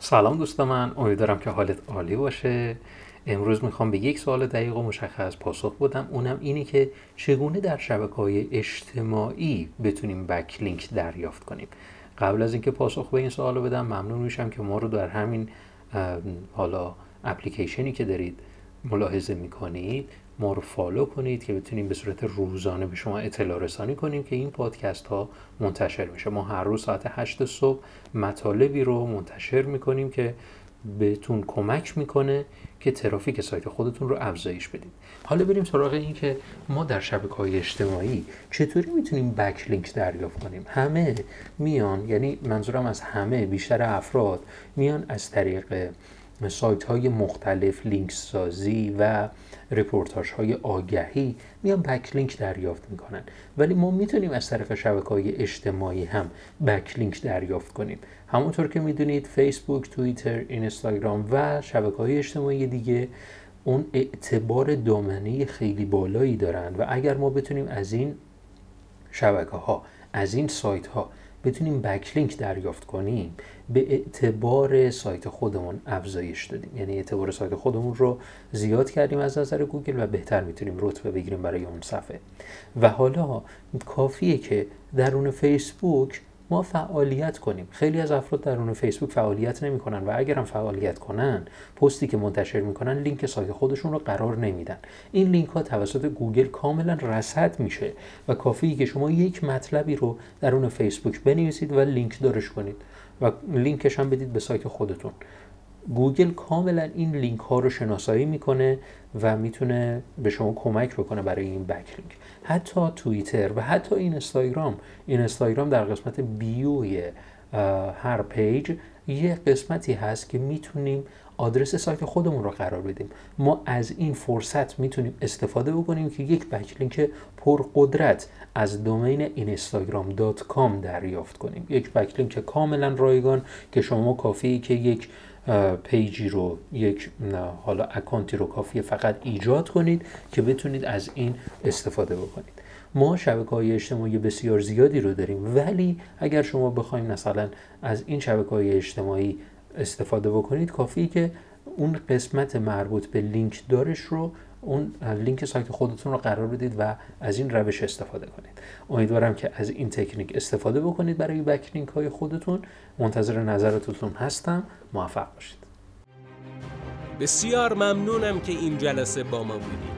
سلام دوست من امیدوارم که حالت عالی باشه. امروز می‌خوام به یک سوال دقیق و مشخص پاسخ بدم. اونم اینی که چگونه در شبکه های اجتماعی بتونیم بکلینک دریافت کنیم؟ قبل از اینکه پاسخ به این سوال بدم ممنون میشم که ما رو در همین حالا اپلیکیشنی که دارید ملاحظه می‌کنید ما رو فالو کنید که بتونیم به صورت روزانه به شما اطلاع رسانی کنیم که این پادکست ها منتشر میشه. ما هر روز ساعت 8 صبح مطالبی رو منتشر می‌کنیم که بهتون کمک می‌کنه که ترافیک سایت خودتون رو افزایش بدید. حالا بریم سراغ این که ما در شبکه های اجتماعی چطوری می‌تونیم بکلینک دریافت کنیم؟ همه میان یعنی منظورم از همه بیشتر افراد میان از طریق سایت های مختلف لینک سازی و رپورتاج های آگهی میان بکلینک دریافت می‌کنن. ولی ما می‌تونیم از طریق شبکه های اجتماعی هم بکلینک دریافت کنیم. همونطور که می‌دونید فیسبوک، توییتر، اینستاگرام و شبکه های اجتماعی دیگه اون اعتبار دامنه خیلی بالایی دارن و اگر ما بتونیم از این شبکه ها از این سایت ها بتونیم بکلینک دریافت کنیم به اعتبار سایت خودمون افزایش دادیم. یعنی اعتبار سایت خودمون رو زیاد کردیم از نظر گوگل و بهتر می‌تونیم رتبه بگیریم برای اون صفحه. و حالا کافیه که درون فیسبوک ما فعالیت کنیم. خیلی از افراد درون فیسبوک فعالیت نمی‌کنن و اگرم فعالیت کنن پستی که منتشر می‌کنن لینک سایت خودشون رو قرار نمیدن. این لینک ها توسط گوگل کاملا رصد میشه و کافیه که شما یک مطلبی رو درون فیسبوک بنویسید و لینک دارش کنید و لینکش هم بدید به سایت خودتون. گوگل کاملا این لینک ها رو شناسایی می‌کنه و می‌تونه به شما کمک بکنه برای این backlink حتی توییتر و حتی این اینستاگرام. این اینستاگرام در قسمت bio ی هر page یه قسمتی هست که می‌تونیم آدرس سایت خودمون رو قرار بدیم. ما از این فرصت می‌تونیم استفاده بکنیم که یک backlink پرقدرت از domain instagram.com دریافت کنیم. یک backlink کاملا رایگان که شما کافیه که یک page ی رو یک حالا account ی رو کافیه فقط ایجاد کنید که بتونید از این استفاده بکنید. ما شبکه های اجتماعی بسیار زیادی رو داریم ولی اگر شما بخوایم مثلا از این شبکه های اجتماعی استفاده بکنید کافیه که اون قسمت مربوط به لینک دارش رو اون لینک سایت خودتون رو قرار بدید و از این روش استفاده کنید. امیدوارم که از این تکنیک استفاده بکنید برای backlink های خودتون. منتظر نظرتون هستم. موفق باشید. بسیار ممنونم که این جلسه با ما بودید.